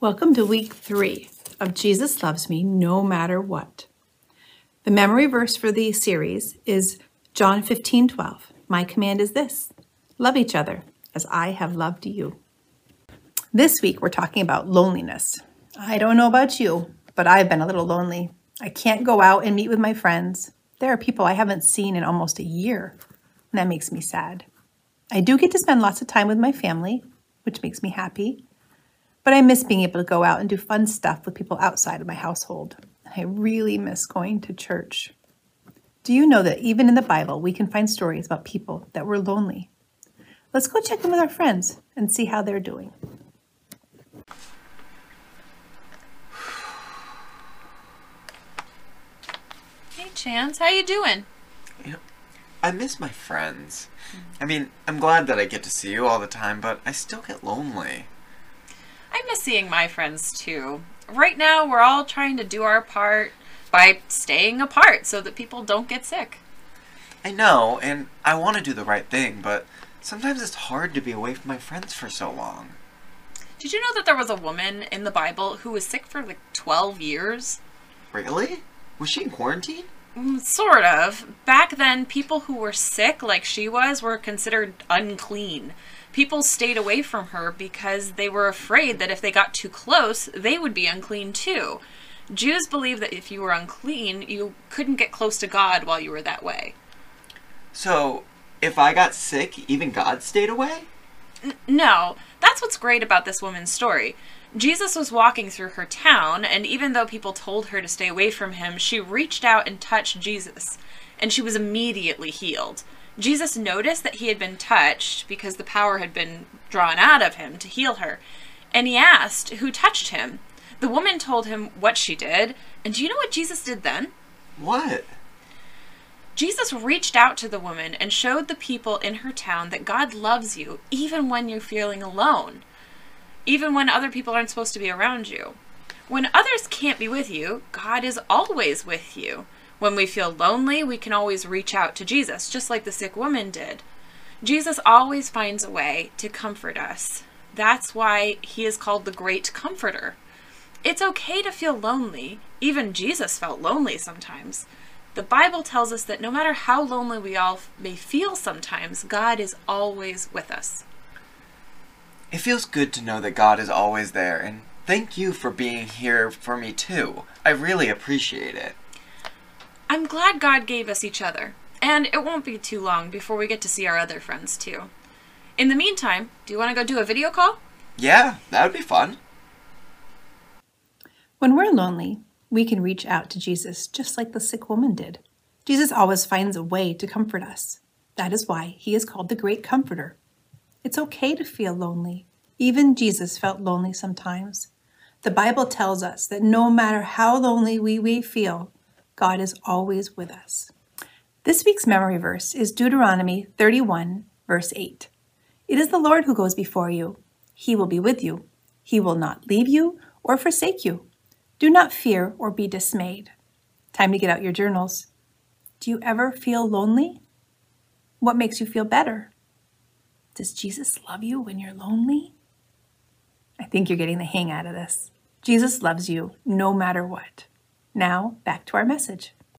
Welcome to week three of Jesus Loves Me No Matter What. The memory verse for the series is John 15 12. My command is this love each other as I have loved you. This week we're talking about loneliness. I don't know about you, but I've been a little lonely. I can't go out and meet with my friends. There are people I haven't seen in almost a year, and that makes me sad. I do get to spend lots of time with my family, which makes me happy. But I miss being able to go out and do fun stuff with people outside of my household. I really miss going to church. Do you know that even in the Bible, we can find stories about people that were lonely? Let's go check in with our friends and see how they're doing. Hey Chance, how you doing? You know, I miss my friends. I mean, I'm glad that I get to see you all the time, but I still get lonely. I miss seeing my friends too. Right now, we're all trying to do our part by staying apart so that people don't get sick. I know, and I want to do the right thing, but sometimes it's hard to be away from my friends for so long. Did you know that there was a woman in the Bible who was sick for like 12 years? Really? Was she in quarantine? Mm, Sort of. Back then, people who were sick, like she was, were considered unclean. People stayed away from her because they were afraid that if they got too close, they would be unclean too. Jews believed that if you were unclean, you couldn't get close to God while you were that way. So, if I got sick, even God stayed away? No, that's what's great about this woman's story. Jesus was walking through her town, and even though people told her to stay away from him, she reached out and touched Jesus, and she was immediately healed. Jesus noticed that he had been touched because the power had been drawn out of him to heal her, and he asked who touched him. The woman told him what she did, and do you know what Jesus did then? What? Jesus reached out to the woman and showed the people in her town that God loves you even when you're feeling alone, even when other people aren't supposed to be around you. When others can't be with you, God is always with you. When we feel lonely, we can always reach out to Jesus, just like the sick woman did. Jesus always finds a way to comfort us. That's why he is called the Great Comforter. It's okay to feel lonely. Even Jesus felt lonely sometimes. The Bible tells us that no matter how lonely we all may feel sometimes, God is always with us. It feels good to know that God is always there, and thank you for being here for me too. I really appreciate it. I'm glad God gave us each other, and it won't be too long before we get to see our other friends too. In the meantime, do you want to go do a video call? Yeah, that would be fun. When we're lonely, we can reach out to Jesus just like the sick woman did. Jesus always finds a way to comfort us. That is why he is called the Great Comforter. It's okay to feel lonely. Even Jesus felt lonely sometimes. The Bible tells us that no matter how lonely we may feel, God is always with us. This week's memory verse is Deuteronomy 31, verse 8. It is the Lord who goes before you. He will be with you. He will not leave you or forsake you. Do not fear or be dismayed. Time to get out your journals. Do you ever feel lonely? What makes you feel better? Does Jesus love you when you're lonely? I think you're getting the hang out of this. Jesus loves you no matter what. Now, back to our message.